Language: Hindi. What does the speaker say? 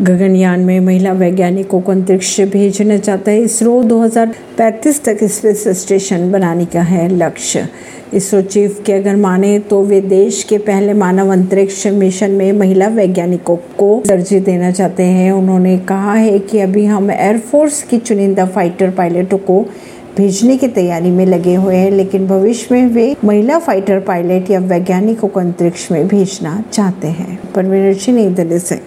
गगनयान में महिला वैज्ञानिकों को अंतरिक्ष भेजना चाहता है। इसरो 2035 तक स्पेस स्टेशन बनाने का है लक्ष्य। इसरो चीफ के अगर माने तो वे देश के पहले मानव अंतरिक्ष मिशन में महिला वैज्ञानिकों को दर्जे देना चाहते हैं। उन्होंने कहा है कि अभी हम एयरफोर्स की चुनिंदा फाइटर पायलटों को भेजने की तैयारी में लगे हुए हैं, लेकिन भविष्य में वे महिला फाइटर पायलट या वैज्ञानिकों को अंतरिक्ष में भेजना चाहते हैं। परवीन सिंह नई दिल्ली से